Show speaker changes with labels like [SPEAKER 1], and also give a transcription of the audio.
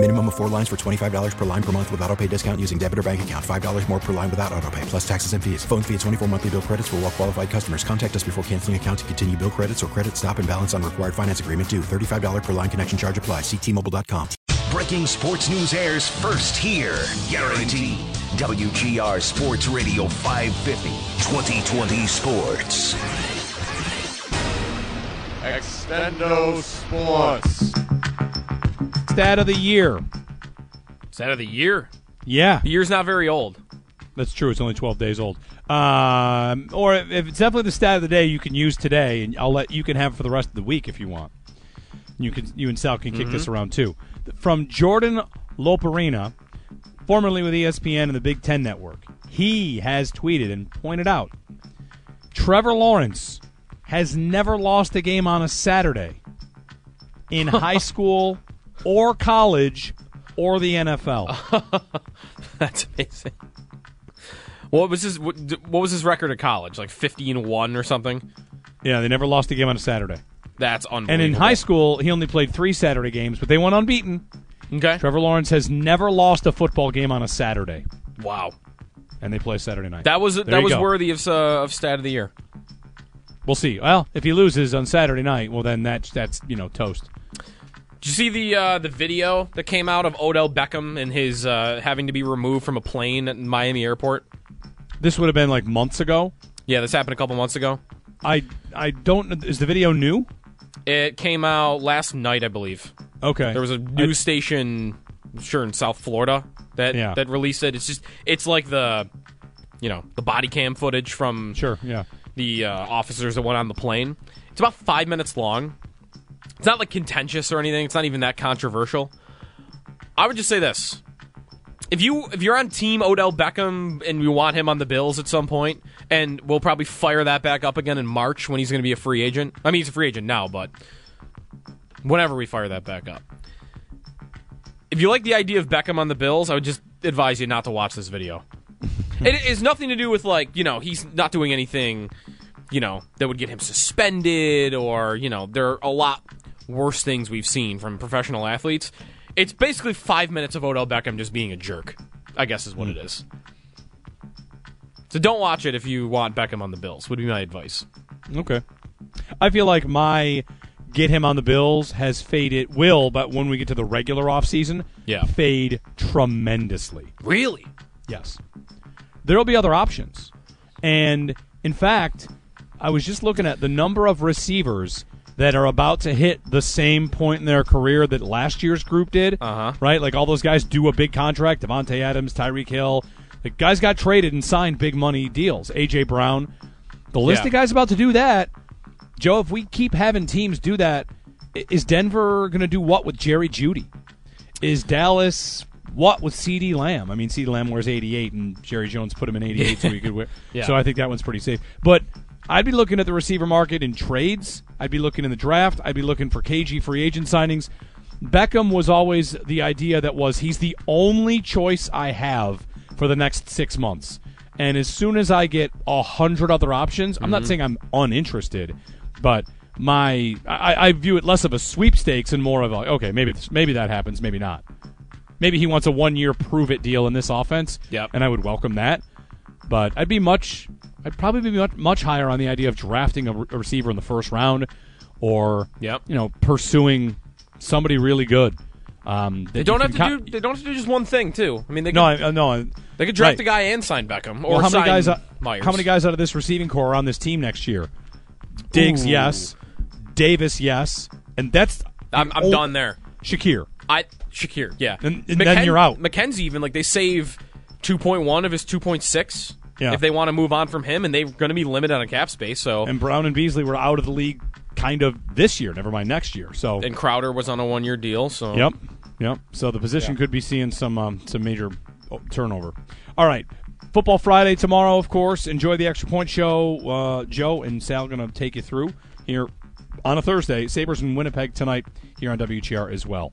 [SPEAKER 1] Minimum of four lines for $25 per line per month with auto pay discount using debit or bank account. $5 more per line without auto pay, plus taxes and fees. Phone fee at 24 monthly bill credits for all well qualified customers. Contact us before canceling account to continue bill credits or credit stop and balance on required finance agreement due. $35 per line connection charge apply. Ctmobile.com.
[SPEAKER 2] Breaking sports news airs first here. Guaranteed. WGR Sports Radio 550. 2020 Sports.
[SPEAKER 3] Extendo Sports.
[SPEAKER 4] Stat of the year.
[SPEAKER 5] Stat of the year.
[SPEAKER 4] Yeah,
[SPEAKER 5] The year's not very old.
[SPEAKER 4] that's true. It's only 12 days old. Um, or if it's definitely the stat of the day, you can use today, and I'll let you can have it for the rest of the week if you want. You can you and Sal can kick this around too. From Jordan Loparina, formerly with ESPN and the Big Ten Network, he has tweeted and pointed out Trevor Lawrence has never lost a game on a Saturday in high school or college or the NFL.
[SPEAKER 5] That's amazing. What was his what, what was his record at college? Like 50 and 1 or something?
[SPEAKER 4] Yeah, they never lost a game on a Saturday.
[SPEAKER 5] That's unbelievable.
[SPEAKER 4] And in high school, he only played three Saturday games, but they went unbeaten.
[SPEAKER 5] Okay.
[SPEAKER 4] Trevor Lawrence has never lost a football game on a Saturday,
[SPEAKER 5] Wow.
[SPEAKER 4] and they play Saturday night.
[SPEAKER 5] That was
[SPEAKER 4] There
[SPEAKER 5] that was
[SPEAKER 4] go.
[SPEAKER 5] worthy of uh, of stat of the year.
[SPEAKER 4] We'll see. Well, if he loses on Saturday night, well then that's that's you know toast.
[SPEAKER 5] Did you see the uh, the video that came out of Odell Beckham and his uh, having to be removed from a plane at Miami Airport?
[SPEAKER 4] This would have been like months ago.
[SPEAKER 5] Yeah, this happened a couple months ago.
[SPEAKER 4] I I don't. Is the video new?
[SPEAKER 5] It came out last night, I believe.
[SPEAKER 4] Okay.
[SPEAKER 5] There was a news station, I'm sure in South Florida, that
[SPEAKER 4] Yeah.
[SPEAKER 5] that released it. It's just it's like the, you know, the body cam footage from
[SPEAKER 4] Sure. Yeah.
[SPEAKER 5] the uh, officers that went on the plane. It's about five minutes long. It's not like contentious or anything. It's not even that controversial. I would just say this: if you if you're on Team Odell Beckham and you want him on the Bills at some point, and we'll probably fire that back up again in March when he's going to be a free agent. I mean, he's a free agent now, but whenever we fire that back up. If you like the idea of Beckham on the Bills, I would just advise you not to watch this video. it is nothing to do with like you know he's not doing anything you know that would get him suspended or you know there are a lot worse things we've seen from professional athletes. It's basically five minutes of Odell Beckham just being a jerk. I guess is what it is. So don't watch it if you want Beckham on the Bills. Would be my advice.
[SPEAKER 4] Okay. I feel like my get him on the Bills has faded. Will, but when we get to the regular offseason,
[SPEAKER 5] Yeah.
[SPEAKER 4] fade tremendously.
[SPEAKER 5] Really?
[SPEAKER 4] Yes. There will be other options. And in fact, I was just looking at the number of receivers that are about to hit the same point in their career that last year's group did.
[SPEAKER 5] Uh-huh.
[SPEAKER 4] Right? Like all those guys do a big contract. Davante Adams, Tyreek Hill. The guys got traded and signed big money deals. A.J. Brown. The list
[SPEAKER 5] Yeah.
[SPEAKER 4] of guys about to do that. Joe, if we keep having teams do that, is Denver going to do what with Jerry Jeudy? Is Dallas what with CeeDee Lamb? I mean, CeeDee Lamb wears 88, and Jerry Jones put him in 88 so he could wear.
[SPEAKER 5] Yeah.
[SPEAKER 4] So I think that one's pretty safe. But I'd be looking at the receiver market in trades. I'd be looking in the draft. I'd be looking for KG free agent signings. Beckham was always the idea that was he's the only choice I have for the next six months. And as soon as I get a hundred other options, I'm not mm-hmm. saying I'm uninterested, but my I, I view it less of a sweepstakes and more of a okay, maybe this, maybe that happens, maybe not. Maybe he wants a one year prove it deal in this offense,
[SPEAKER 5] Yep.
[SPEAKER 4] and I would welcome that. But I'd be much, I'd probably be much, much higher on the idea of drafting a, re- a receiver in the first round, or
[SPEAKER 5] Yep.
[SPEAKER 4] you know, pursuing somebody really good. Um,
[SPEAKER 5] They don't have to
[SPEAKER 4] co-
[SPEAKER 5] do. They don't have to do just one thing too. I mean, they could,
[SPEAKER 4] No, I, uh, no.
[SPEAKER 5] They could draft
[SPEAKER 4] right.
[SPEAKER 5] a guy and sign Beckham, or
[SPEAKER 4] Well, how many guys? uh. How many guys out of this receiving core are on this team next year? Diggs,
[SPEAKER 5] Ooh.
[SPEAKER 4] yes. Davis, yes. And that's
[SPEAKER 5] I'm, I'm done there.
[SPEAKER 4] Shakir.
[SPEAKER 5] I Shakir, yeah.
[SPEAKER 4] And- and then you're out.
[SPEAKER 5] McKenzie even like they save 2.1 of his 2.6
[SPEAKER 4] Yeah.
[SPEAKER 5] if they want to move on from him, and they're going to be limited on cap space. So
[SPEAKER 4] And Brown and Beasley were out of the league kind of this year. Never mind next year. So
[SPEAKER 5] and Crowder was on a one year deal. So
[SPEAKER 4] Yep. Yep. So the position could be seeing some um, some major oh, turnover. All right. Football Friday tomorrow, of course. Enjoy the extra point show. Uh, Joe and Sal going to take you through here on a Thursday. Sabres in Winnipeg tonight here on WGR as well.